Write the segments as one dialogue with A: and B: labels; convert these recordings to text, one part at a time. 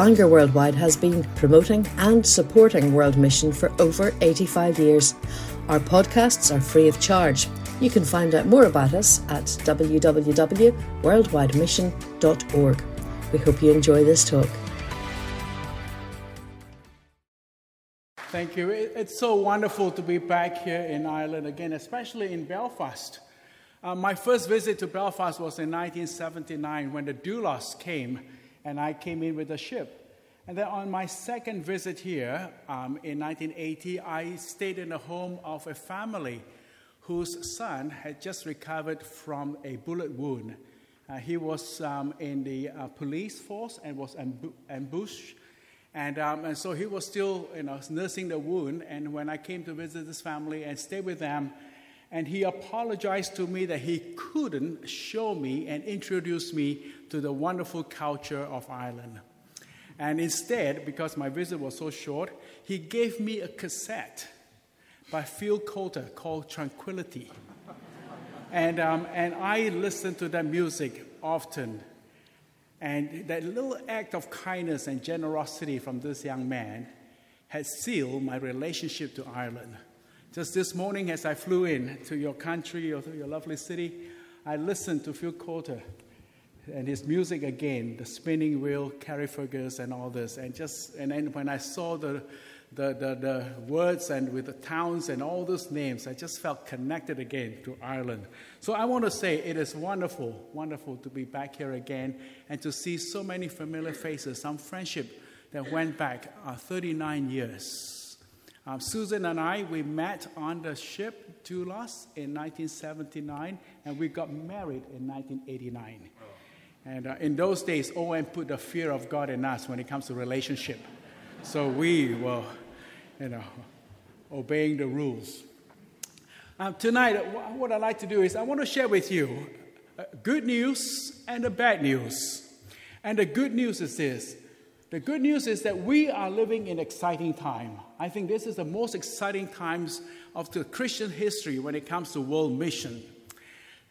A: Bangor Worldwide has been promoting and supporting World Mission for over 85 years. Our podcasts are free of charge. You can find out more about us at www.worldwidemission.org. We hope you enjoy this talk.
B: Thank you. It's so wonderful to be back here in Ireland again, especially in Belfast. Uh, my first visit to Belfast was in 1979 when the Doulos came and I came in with a ship. And then on my second visit here um, in 1980, I stayed in the home of a family whose son had just recovered from a bullet wound. Uh, he was um, in the uh, police force and was amb- ambushed and, um, and so he was still you know, nursing the wound. And when I came to visit this family and stay with them, and he apologized to me that he couldn't show me and introduce me to the wonderful culture of Ireland. And instead, because my visit was so short, he gave me a cassette by Phil Coulter called Tranquility. and, um, and I listened to that music often. And that little act of kindness and generosity from this young man has sealed my relationship to Ireland. Just this morning, as I flew in to your country or to your lovely city, I listened to Phil Coulter and his music again, the spinning wheel, Carrickfergus, and all this. And just and then when I saw the the, the, the words and with the towns and all those names, I just felt connected again to Ireland. So I want to say it is wonderful, wonderful to be back here again and to see so many familiar faces, some friendship that went back uh, 39 years. Um, Susan and I, we met on the ship Doulos in 1979 and we got married in 1989. And uh, in those days, OM put the fear of God in us when it comes to relationship. So we were, you know, obeying the rules. Um, tonight, what I'd like to do is I want to share with you uh, good news and the bad news. And the good news is this the good news is that we are living in exciting time. I think this is the most exciting times of the Christian history when it comes to world mission.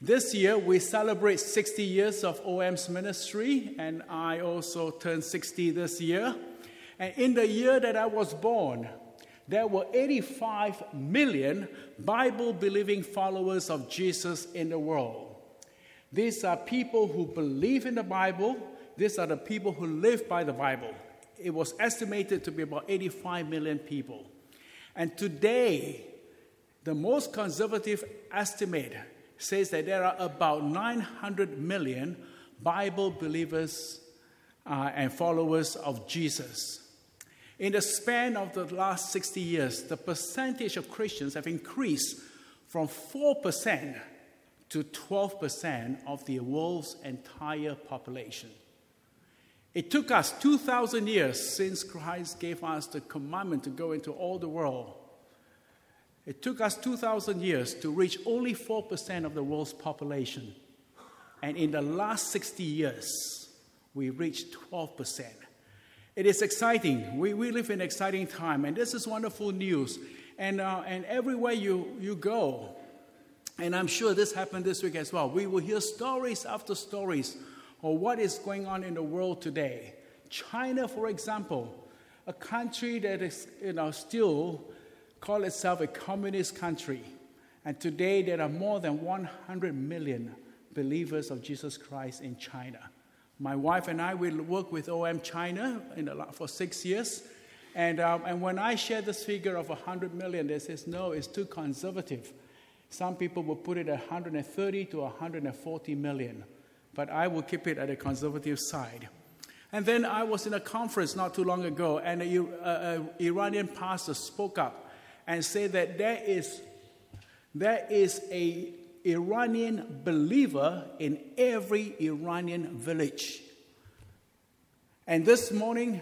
B: This year, we celebrate 60 years of OM's ministry, and I also turned 60 this year. And in the year that I was born, there were 85 million Bible believing followers of Jesus in the world. These are people who believe in the Bible, these are the people who live by the Bible. It was estimated to be about 85 million people. And today, the most conservative estimate says that there are about 900 million Bible believers uh, and followers of Jesus. In the span of the last 60 years, the percentage of Christians have increased from 4% to 12% of the world's entire population. It took us 2,000 years since Christ gave us the commandment to go into all the world. It took us 2,000 years to reach only 4% of the world's population. And in the last 60 years, we reached 12%. It is exciting. We, we live in exciting time, and this is wonderful news. And, uh, and everywhere you, you go, and I'm sure this happened this week as well, we will hear stories after stories of what is going on in the world today. China, for example, a country that is you know, still call itself a communist country. And today there are more than 100 million believers of Jesus Christ in China. My wife and I will work with OM China for six years. And, um, and when I share this figure of 100 million, they say, no, it's too conservative. Some people will put it at 130 to 140 million. But I will keep it at a conservative side. And then I was in a conference not too long ago, and an Iranian pastor spoke up and said that there is, there is a Iranian believer in every Iranian village. And this morning,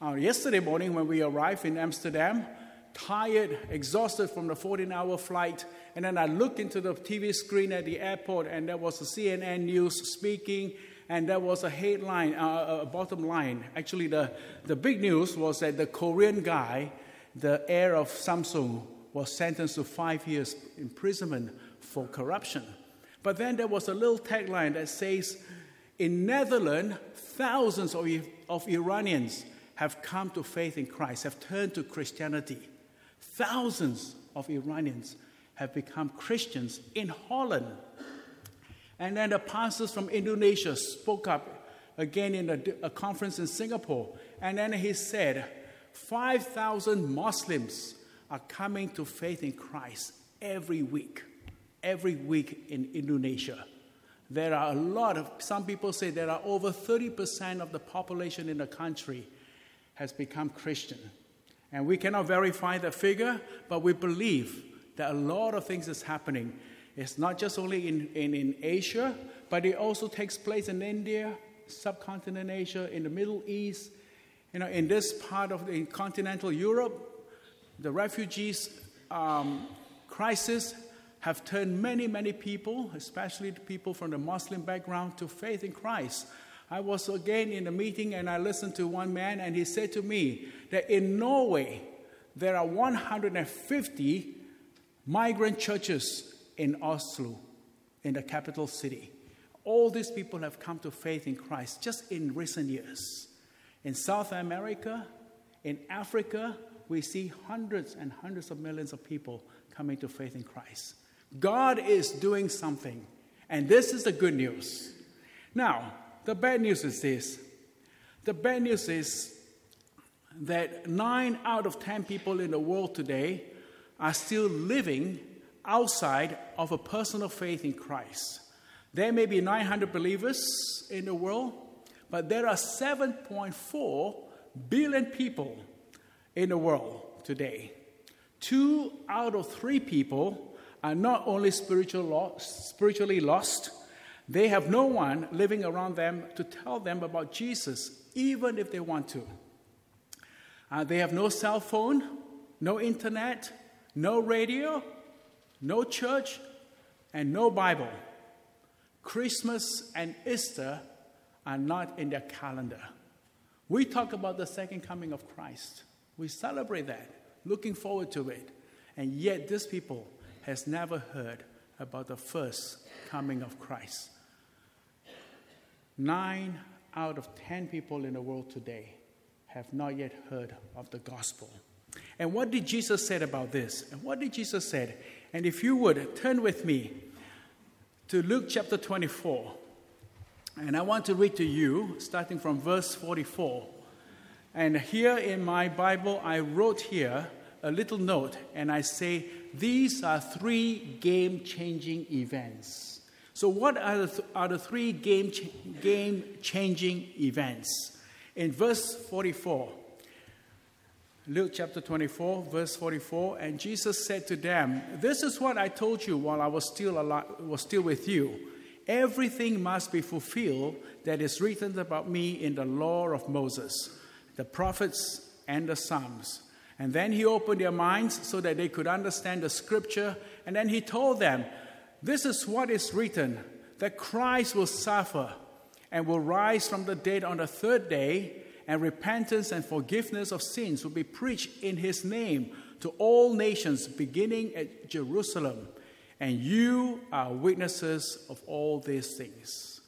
B: uh, yesterday morning, when we arrived in Amsterdam, tired, exhausted from the 14 hour flight, and then I looked into the TV screen at the airport, and there was a CNN news speaking, and there was a headline, uh, a bottom line. Actually, the, the big news was that the Korean guy, the heir of Samsung, was sentenced to five years imprisonment for corruption. But then there was a little tagline that says, in Netherlands, thousands of, of Iranians have come to faith in Christ, have turned to Christianity. Thousands of Iranians have become Christians in Holland. And then the pastors from Indonesia spoke up again in a, a conference in Singapore. And then he said, 5,000 Muslims are coming to faith in Christ every week, every week in Indonesia. There are a lot of, some people say there are over 30% of the population in the country has become Christian. And we cannot verify the figure, but we believe that a lot of things is happening. It's not just only in, in, in Asia, but it also takes place in India, subcontinent Asia, in the Middle East, you know, in this part of the continental Europe, the refugees um, crisis have turned many, many people, especially people from the Muslim background, to faith in Christ. I was again in a meeting and I listened to one man, and he said to me that in Norway, there are 150 migrant churches in Oslo, in the capital city. All these people have come to faith in Christ just in recent years. In South America, in Africa, we see hundreds and hundreds of millions of people coming to faith in Christ. God is doing something, and this is the good news. Now, the bad news is this the bad news is that nine out of ten people in the world today are still living outside of a personal faith in Christ. There may be 900 believers in the world, but there are 7.4 billion people in the world today. Two out of three people are not only spiritual lost, spiritually lost, they have no one living around them to tell them about Jesus, even if they want to. Uh, they have no cell phone, no internet, no radio, no church, and no Bible. Christmas and Easter are not in their calendar. We talk about the second coming of Christ. We celebrate that, looking forward to it. And yet these people has never heard about the first coming of Christ. Nine out of ten people in the world today have not yet heard of the gospel. And what did Jesus say about this? And what did Jesus say? And if you would turn with me to Luke chapter 24. And I want to read to you, starting from verse 44. And here in my Bible, I wrote here a little note, and I say, These are three game changing events. So, what are the, th- are the three game, ch- game changing events? In verse 44, Luke chapter 24, verse 44, and Jesus said to them, This is what I told you while I was still, alive, was still with you. Everything must be fulfilled that is written about me in the law of Moses, the prophets, and the Psalms. And then he opened their minds so that they could understand the scripture. And then he told them, This is what is written that Christ will suffer and will rise from the dead on the third day, and repentance and forgiveness of sins will be preached in his name to all nations, beginning at Jerusalem and you are witnesses of all these things.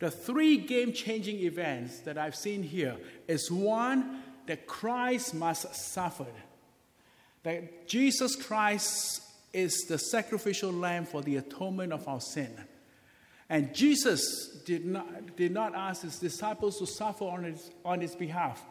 B: The three game changing events that I've seen here is one, that Christ must suffer, that Jesus Christ is the sacrificial lamb for the atonement of our sin. And Jesus did not, did not ask his disciples to suffer on his, on his behalf.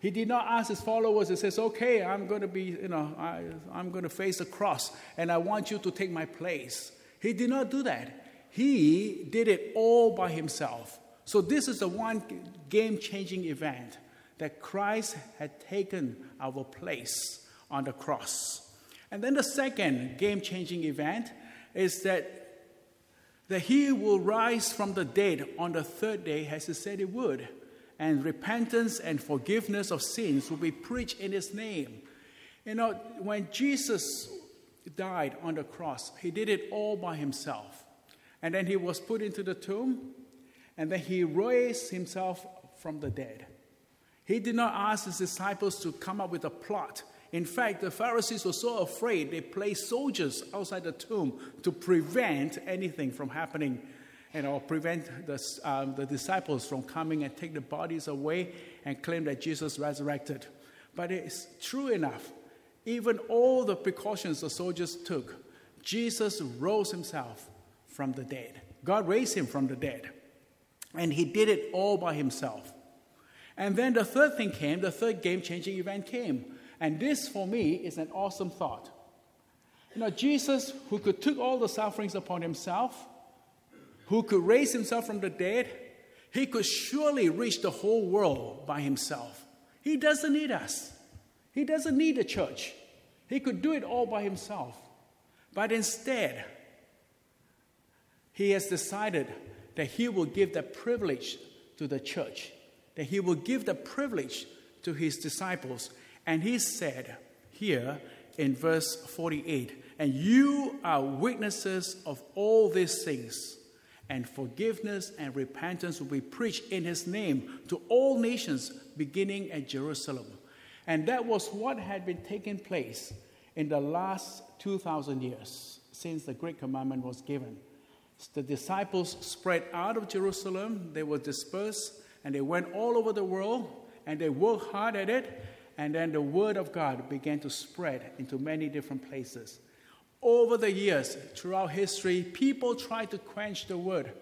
B: He did not ask his followers, he says, okay, I'm going to be, you know, I, I'm going to face the cross and I want you to take my place. He did not do that. He did it all by himself. So this is the one game changing event that Christ had taken our place on the cross. And then the second game changing event is that that he will rise from the dead on the third day as he said he would and repentance and forgiveness of sins will be preached in his name. You know, when Jesus died on the cross, he did it all by himself. And then he was put into the tomb, and then he raised himself from the dead. He did not ask his disciples to come up with a plot. In fact, the Pharisees were so afraid they placed soldiers outside the tomb to prevent anything from happening you know, prevent the, um, the disciples from coming and take the bodies away and claim that Jesus resurrected. But it's true enough. Even all the precautions the soldiers took, Jesus rose himself from the dead. God raised him from the dead. And he did it all by himself. And then the third thing came, the third game changing event came. And this, for me, is an awesome thought. You know, Jesus, who could took all the sufferings upon himself, who could raise himself from the dead, he could surely reach the whole world by himself. He doesn't need us. He doesn't need the church. He could do it all by himself. But instead, he has decided that he will give that privilege to the church, that he will give the privilege to his disciples. And he said here in verse 48 And you are witnesses of all these things, and forgiveness and repentance will be preached in his name to all nations, beginning at Jerusalem. And that was what had been taking place in the last 2,000 years since the Great Commandment was given. The disciples spread out of Jerusalem, they were dispersed, and they went all over the world, and they worked hard at it, and then the word of God began to spread into many different places. Over the years, throughout history, people tried to quench the word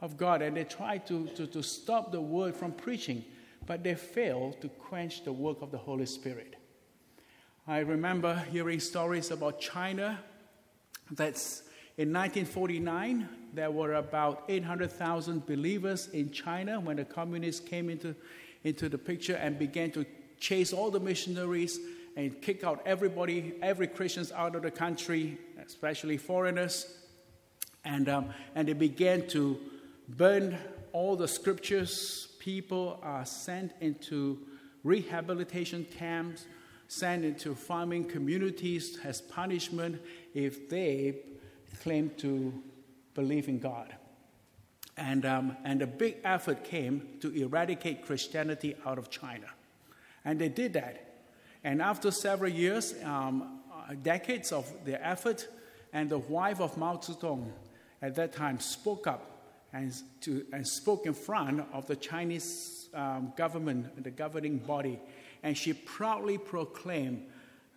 B: of God, and they tried to, to, to stop the word from preaching but they failed to quench the work of the Holy Spirit. I remember hearing stories about China. That's in 1949, there were about 800,000 believers in China when the communists came into, into the picture and began to chase all the missionaries and kick out everybody, every Christians out of the country, especially foreigners. And, um, and they began to burn all the scriptures, people are sent into rehabilitation camps, sent into farming communities as punishment if they claim to believe in God. And, um, and a big effort came to eradicate Christianity out of China. And they did that. And after several years, um, uh, decades of their effort, and the wife of Mao Zedong at that time spoke up and, to, and spoke in front of the Chinese um, government, the governing body, and she proudly proclaimed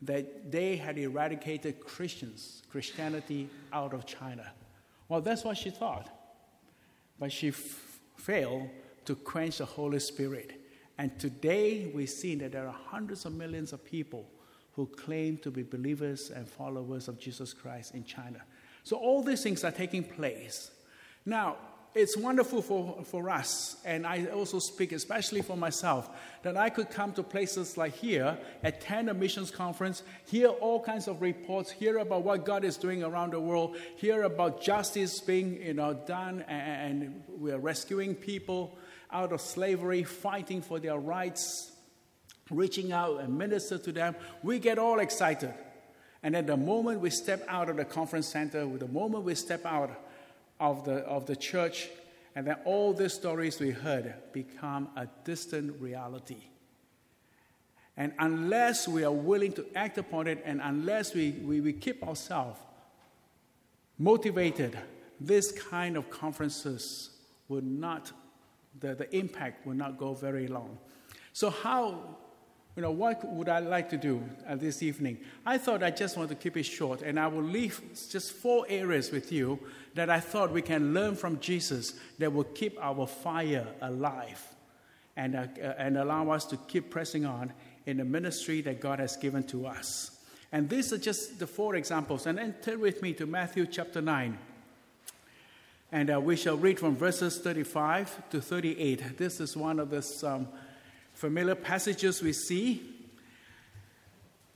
B: that they had eradicated Christians, Christianity out of China. Well, that's what she thought. But she f- failed to quench the Holy Spirit. And today we see that there are hundreds of millions of people who claim to be believers and followers of Jesus Christ in China. So all these things are taking place. Now, it's wonderful for, for us, and I also speak especially for myself, that I could come to places like here, attend a missions conference, hear all kinds of reports, hear about what God is doing around the world, hear about justice being you know, done, and, and we're rescuing people out of slavery, fighting for their rights, reaching out and minister to them. We get all excited. And at the moment we step out of the conference center, the moment we step out of the, of the church, and then all these stories we heard become a distant reality. And unless we are willing to act upon it, and unless we, we, we keep ourselves motivated, this kind of conferences would not, the, the impact will not go very long. So, how you know, what would I like to do uh, this evening? I thought I just want to keep it short, and I will leave just four areas with you that I thought we can learn from Jesus that will keep our fire alive and, uh, uh, and allow us to keep pressing on in the ministry that God has given to us. And these are just the four examples. And then turn with me to Matthew chapter 9. And uh, we shall read from verses 35 to 38. This is one of the um, familiar passages we see.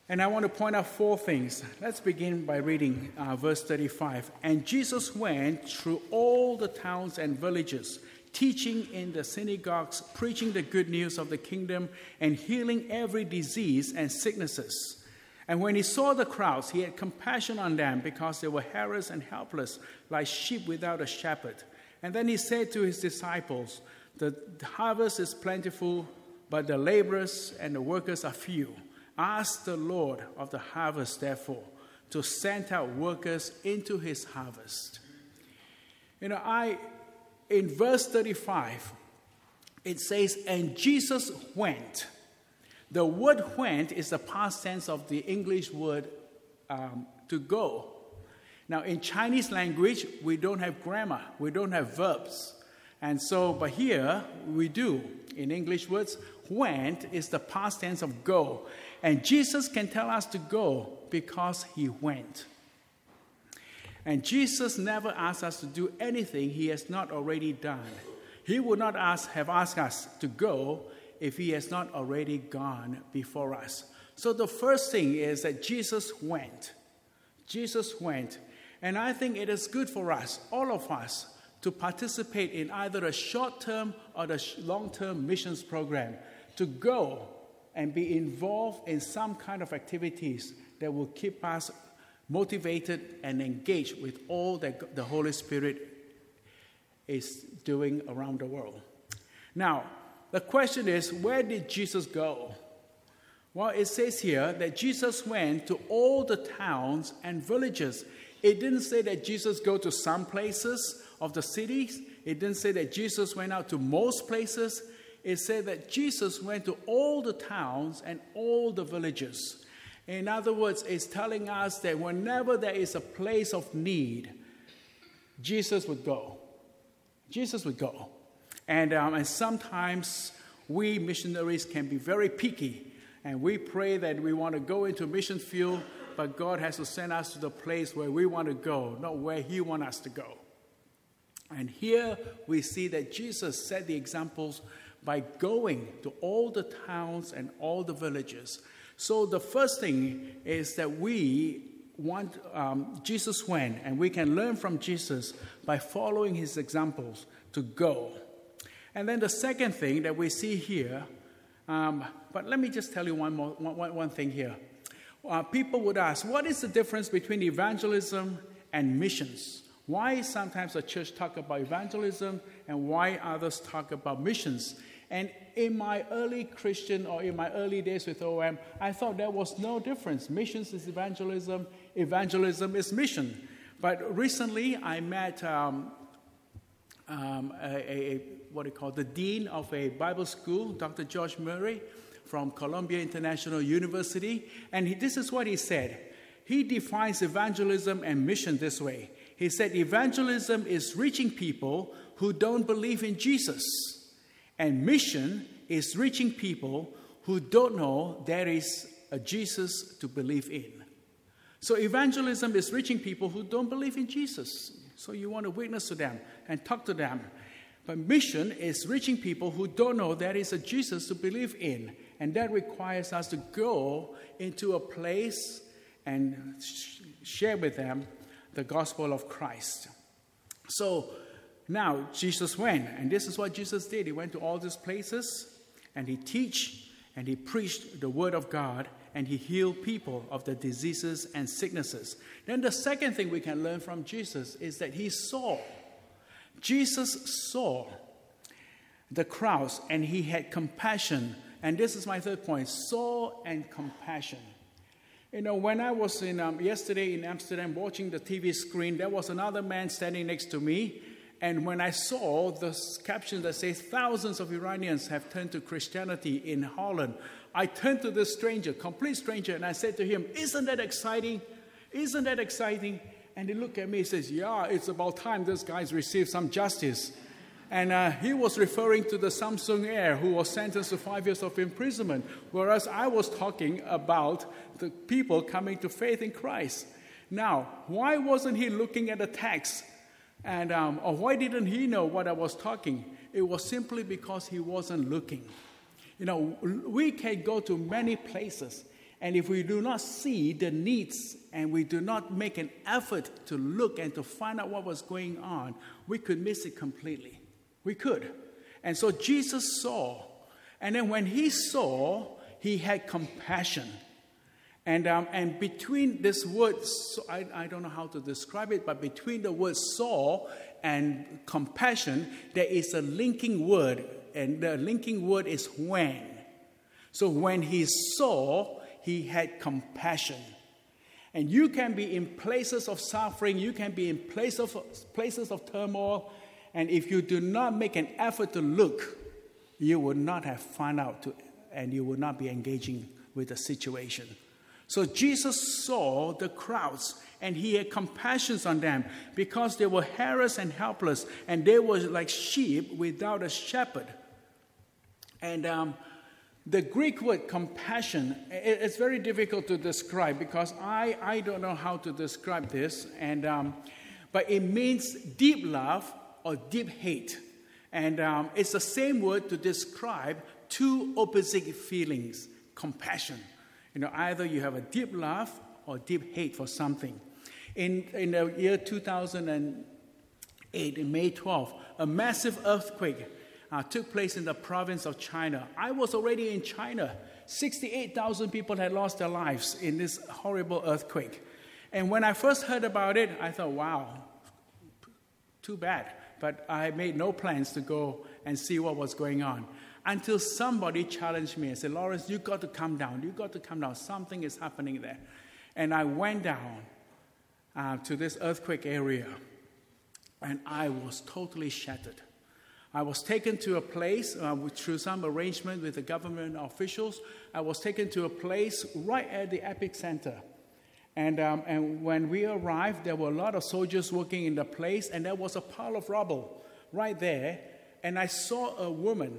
B: And I want to point out four things. Let's begin by reading uh, verse 35. And Jesus went through all the towns and villages, teaching in the synagogues, preaching the good news of the kingdom, and healing every disease and sicknesses. And when he saw the crowds, he had compassion on them because they were harassed and helpless, like sheep without a shepherd. And then he said to his disciples, The harvest is plentiful but the laborers and the workers are few. Ask the Lord of the harvest, therefore, to send out workers into his harvest. You know, I, in verse 35, it says, And Jesus went. The word went is the past tense of the English word um, to go. Now, in Chinese language, we don't have grammar, we don't have verbs. And so, but here we do. In English words, went is the past tense of go. And Jesus can tell us to go because he went. And Jesus never asks us to do anything he has not already done. He would not ask, have asked us to go if he has not already gone before us. So the first thing is that Jesus went. Jesus went. And I think it is good for us, all of us, to participate in either a short term or the long term missions program, to go and be involved in some kind of activities that will keep us motivated and engaged with all that the Holy Spirit is doing around the world. Now, the question is where did Jesus go? Well, it says here that Jesus went to all the towns and villages. It didn't say that Jesus go to some places of the cities. It didn't say that Jesus went out to most places. It said that Jesus went to all the towns and all the villages. In other words, it's telling us that whenever there is a place of need, Jesus would go. Jesus would go. And, um, and sometimes we missionaries can be very picky, and we pray that we want to go into mission field, but God has to send us to the place where we want to go, not where He wants us to go. And here we see that Jesus set the examples by going to all the towns and all the villages so the first thing is that we want um, Jesus went, and we can learn from Jesus by following his examples to go. And then the second thing that we see here, um, but let me just tell you one, more, one, one thing here. Uh, people would ask, what is the difference between evangelism and missions? Why sometimes a church talk about evangelism and why others talk about missions? And in my early Christian or in my early days with OM, I thought there was no difference. Missions is evangelism, evangelism is mission. But recently I met um, um, a, a, what do you call the dean of a Bible school, Dr. George Murray from Columbia International University, and he, this is what he said. He defines evangelism and mission this way. He said, Evangelism is reaching people who don't believe in Jesus. And mission is reaching people who don't know there is a Jesus to believe in. So, evangelism is reaching people who don't believe in Jesus. So, you want to witness to them and talk to them. But mission is reaching people who don't know there is a Jesus to believe in. And that requires us to go into a place and share with them the gospel of Christ. So, now, Jesus went, and this is what Jesus did. He went to all these places and he teach and he preached the word of God and he healed people of the diseases and sicknesses. Then the second thing we can learn from Jesus is that he saw. Jesus saw the crowds and he had compassion. And this is my third point saw and compassion. You know, when I was in um, yesterday in Amsterdam watching the TV screen, there was another man standing next to me and when I saw the caption that says thousands of Iranians have turned to Christianity in Holland, I turned to this stranger, complete stranger, and I said to him, Isn't that exciting? Isn't that exciting? And he looked at me and says, Yeah, it's about time this guy's received some justice. And uh, he was referring to the Samsung heir who was sentenced to five years of imprisonment, whereas I was talking about the people coming to faith in Christ. Now, why wasn't he looking at the text and um, or why didn't he know what I was talking? It was simply because he wasn't looking. You know, we can go to many places, and if we do not see the needs and we do not make an effort to look and to find out what was going on, we could miss it completely. We could. And so Jesus saw. And then when he saw, he had compassion. And, um, and between this word, so I, I don't know how to describe it, but between the word saw and compassion, there is a linking word, and the linking word is when. So when he saw, he had compassion. And you can be in places of suffering, you can be in place of, places of turmoil, And if you do not make an effort to look, you will not have found out to, and you will not be engaging with the situation. So Jesus saw the crowds and he had compassion on them because they were harassed and helpless and they were like sheep without a shepherd. And um, the Greek word compassion, it's very difficult to describe because I, I don't know how to describe this, and, um, but it means deep love or deep hate. And um, it's the same word to describe two opposite feelings compassion. You know, either you have a deep love or deep hate for something. In, in the year 2008, in May 12, a massive earthquake uh, took place in the province of China. I was already in China. 68,000 people had lost their lives in this horrible earthquake. And when I first heard about it, I thought, wow, too bad. But I made no plans to go and see what was going on until somebody challenged me and said, Lawrence, you've got to come down. You've got to come down. Something is happening there. And I went down uh, to this earthquake area, and I was totally shattered. I was taken to a place uh, through some arrangement with the government officials. I was taken to a place right at the epicenter. And, um, and when we arrived, there were a lot of soldiers working in the place, and there was a pile of rubble right there. And I saw a woman,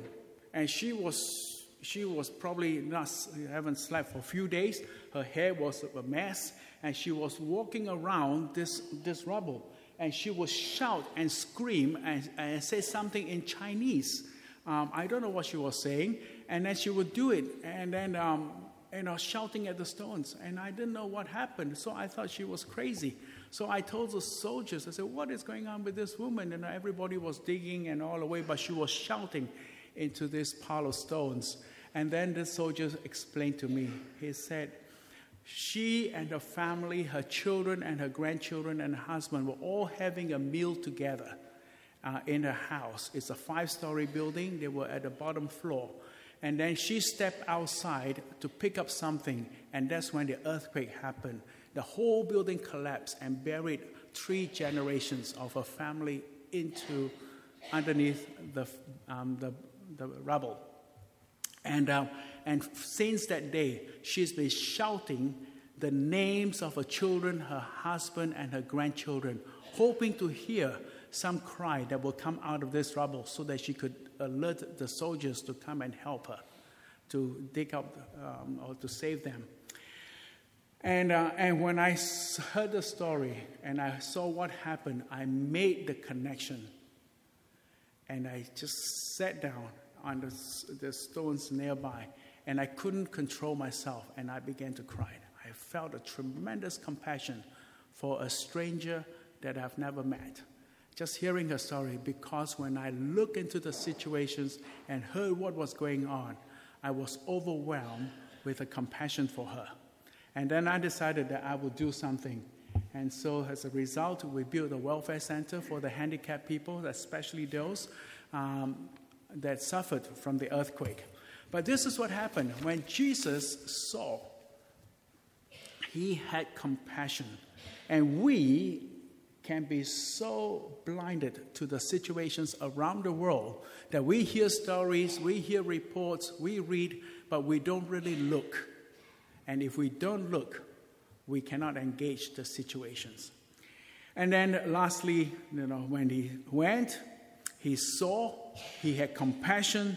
B: and she was, she was probably not, haven't slept for a few days. Her hair was a mess, and she was walking around this, this rubble and she would shout and scream and, and say something in Chinese. Um, I don't know what she was saying, and then she would do it, and then um, you know shouting at the stones, and I didn't know what happened, so I thought she was crazy. So I told the soldiers, I said, "What is going on with this woman?" And everybody was digging and all the way, but she was shouting into this pile of stones. And then the soldier explained to me. He said, she and her family, her children and her grandchildren and her husband were all having a meal together uh, in her house. It's a five story building, they were at the bottom floor. And then she stepped outside to pick up something, and that's when the earthquake happened. The whole building collapsed and buried three generations of her family into underneath the, um, the, the rubble. And uh, and since that day, she's been shouting the names of her children, her husband, and her grandchildren, hoping to hear some cry that will come out of this rubble so that she could alert the soldiers to come and help her to dig up um, or to save them. And, uh, and when I heard the story and I saw what happened, I made the connection. And I just sat down on the, the stones nearby and I couldn't control myself, and I began to cry. I felt a tremendous compassion for a stranger that I've never met. Just hearing her story, because when I looked into the situations and heard what was going on, I was overwhelmed with a compassion for her. And then I decided that I would do something. And so, as a result, we built a welfare center for the handicapped people, especially those um, that suffered from the earthquake. But this is what happened. When Jesus saw, he had compassion. And we can be so blinded to the situations around the world that we hear stories, we hear reports, we read, but we don't really look. And if we don't look, we cannot engage the situations. And then lastly, you know, when he went, he saw, he had compassion,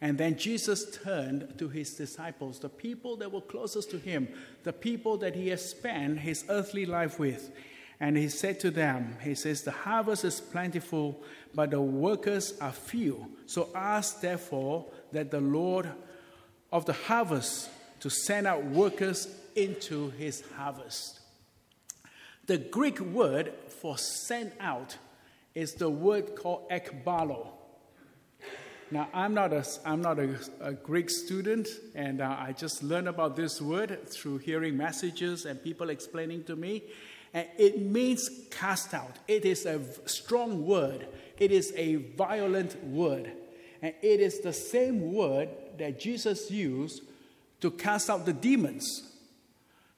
B: and then Jesus turned to his disciples, the people that were closest to him, the people that he has spent his earthly life with. And he said to them, He says, The harvest is plentiful, but the workers are few. So ask, therefore, that the Lord of the harvest to send out workers into his harvest. The Greek word for send out is the word called ekbalo. Now, I'm not a, I'm not a, a Greek student, and uh, I just learned about this word through hearing messages and people explaining to me. And it means cast out. It is a strong word, it is a violent word. And it is the same word that Jesus used to cast out the demons.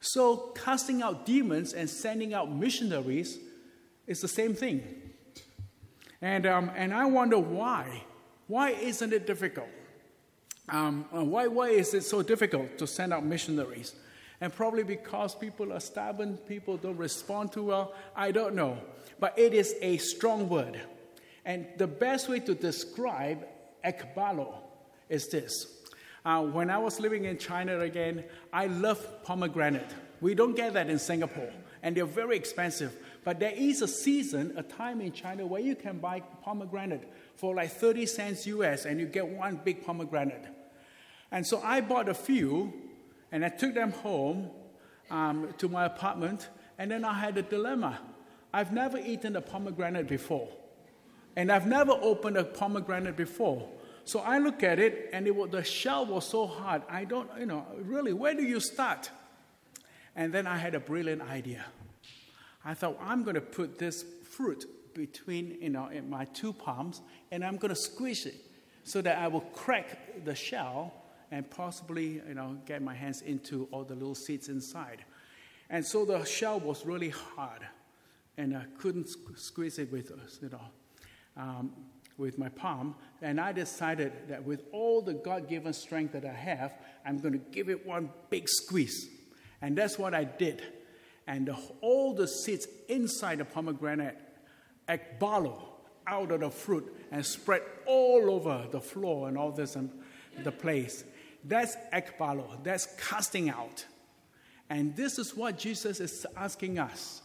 B: So, casting out demons and sending out missionaries is the same thing. And, um, and I wonder why. Why isn't it difficult? Um, uh, why, why is it so difficult to send out missionaries? And probably because people are stubborn, people don't respond too well. I don't know. But it is a strong word. And the best way to describe ekbalo is this. Uh, when I was living in China again, I love pomegranate. We don't get that in Singapore, and they're very expensive. But there is a season, a time in China where you can buy pomegranate for like 30 cents US and you get one big pomegranate. And so I bought a few and I took them home um, to my apartment, and then I had a dilemma. I've never eaten a pomegranate before, and I've never opened a pomegranate before. So I look at it, and it was, the shell was so hard. I don't, you know, really, where do you start? And then I had a brilliant idea. I thought, I'm going to put this fruit between, you know, in my two palms, and I'm going to squeeze it so that I will crack the shell and possibly, you know, get my hands into all the little seeds inside. And so the shell was really hard, and I couldn't squeeze it with, you know, um, with my palm. And I decided that with all the God-given strength that I have, I'm going to give it one big squeeze. And that's what I did. And the, all the seeds inside the pomegranate ekbalo out of the fruit and spread all over the floor and all this and the place. That's ekbalo, that's casting out. And this is what Jesus is asking us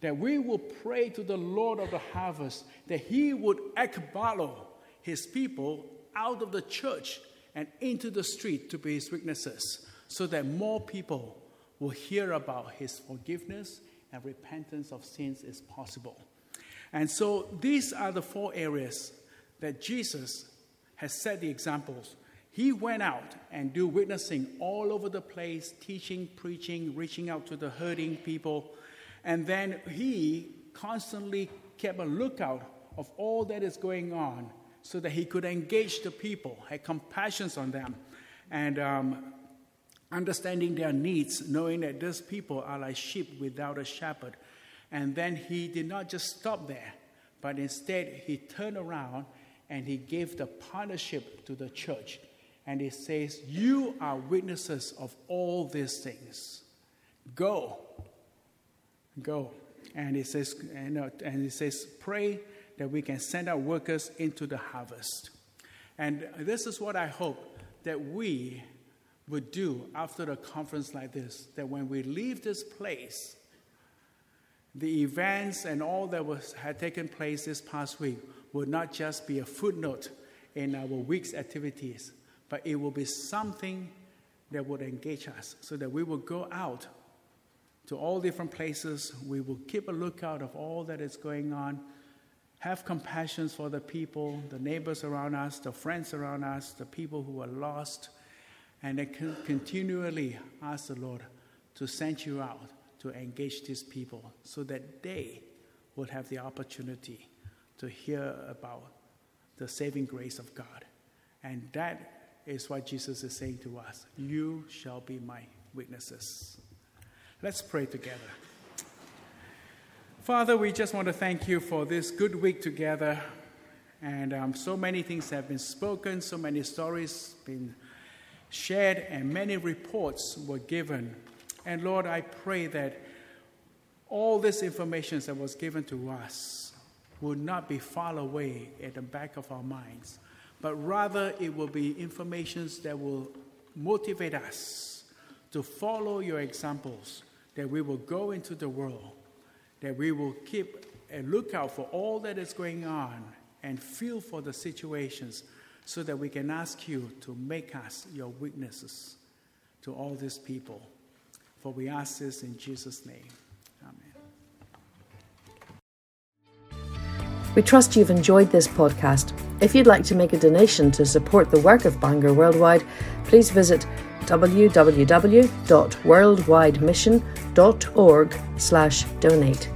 B: that we will pray to the Lord of the harvest that he would ekbalo his people out of the church and into the street to be his witnesses so that more people will hear about his forgiveness and repentance of sins is possible. And so these are the four areas that Jesus has set the examples he went out and do witnessing all over the place, teaching, preaching, reaching out to the hurting people. And then he constantly kept a lookout of all that is going on so that he could engage the people, had compassion on them, and um, understanding their needs, knowing that these people are like sheep without a shepherd. And then he did not just stop there, but instead he turned around and he gave the partnership to the church and he says, You are witnesses of all these things. Go. Go. And it says, and, uh, and it says, pray that we can send our workers into the harvest. And this is what I hope that we would do after a conference like this. That when we leave this place, the events and all that was, had taken place this past week would not just be a footnote in our week's activities, but it will be something that would engage us so that we will go out to all different places. We will keep a lookout of all that is going on, have compassion for the people, the neighbors around us, the friends around us, the people who are lost, and then continually ask the Lord to send you out to engage these people so that they will have the opportunity to hear about the saving grace of God. And that is what Jesus is saying to us You shall be my witnesses. Let's pray together. Father, we just want to thank you for this good week together. And um, so many things have been spoken, so many stories been shared, and many reports were given. And Lord, I pray that all this information that was given to us would not be far away at the back of our minds, but rather it will be informations that will motivate us to follow your examples, that we will go into the world, that we will keep a lookout for all that is going on and feel for the situations so that we can ask you to make us your witnesses to all these people. For we ask this in Jesus' name.
A: We trust you've enjoyed this podcast. If you'd like to make a donation to support the work of Bangor Worldwide, please visit www.worldwidemission.org/donate.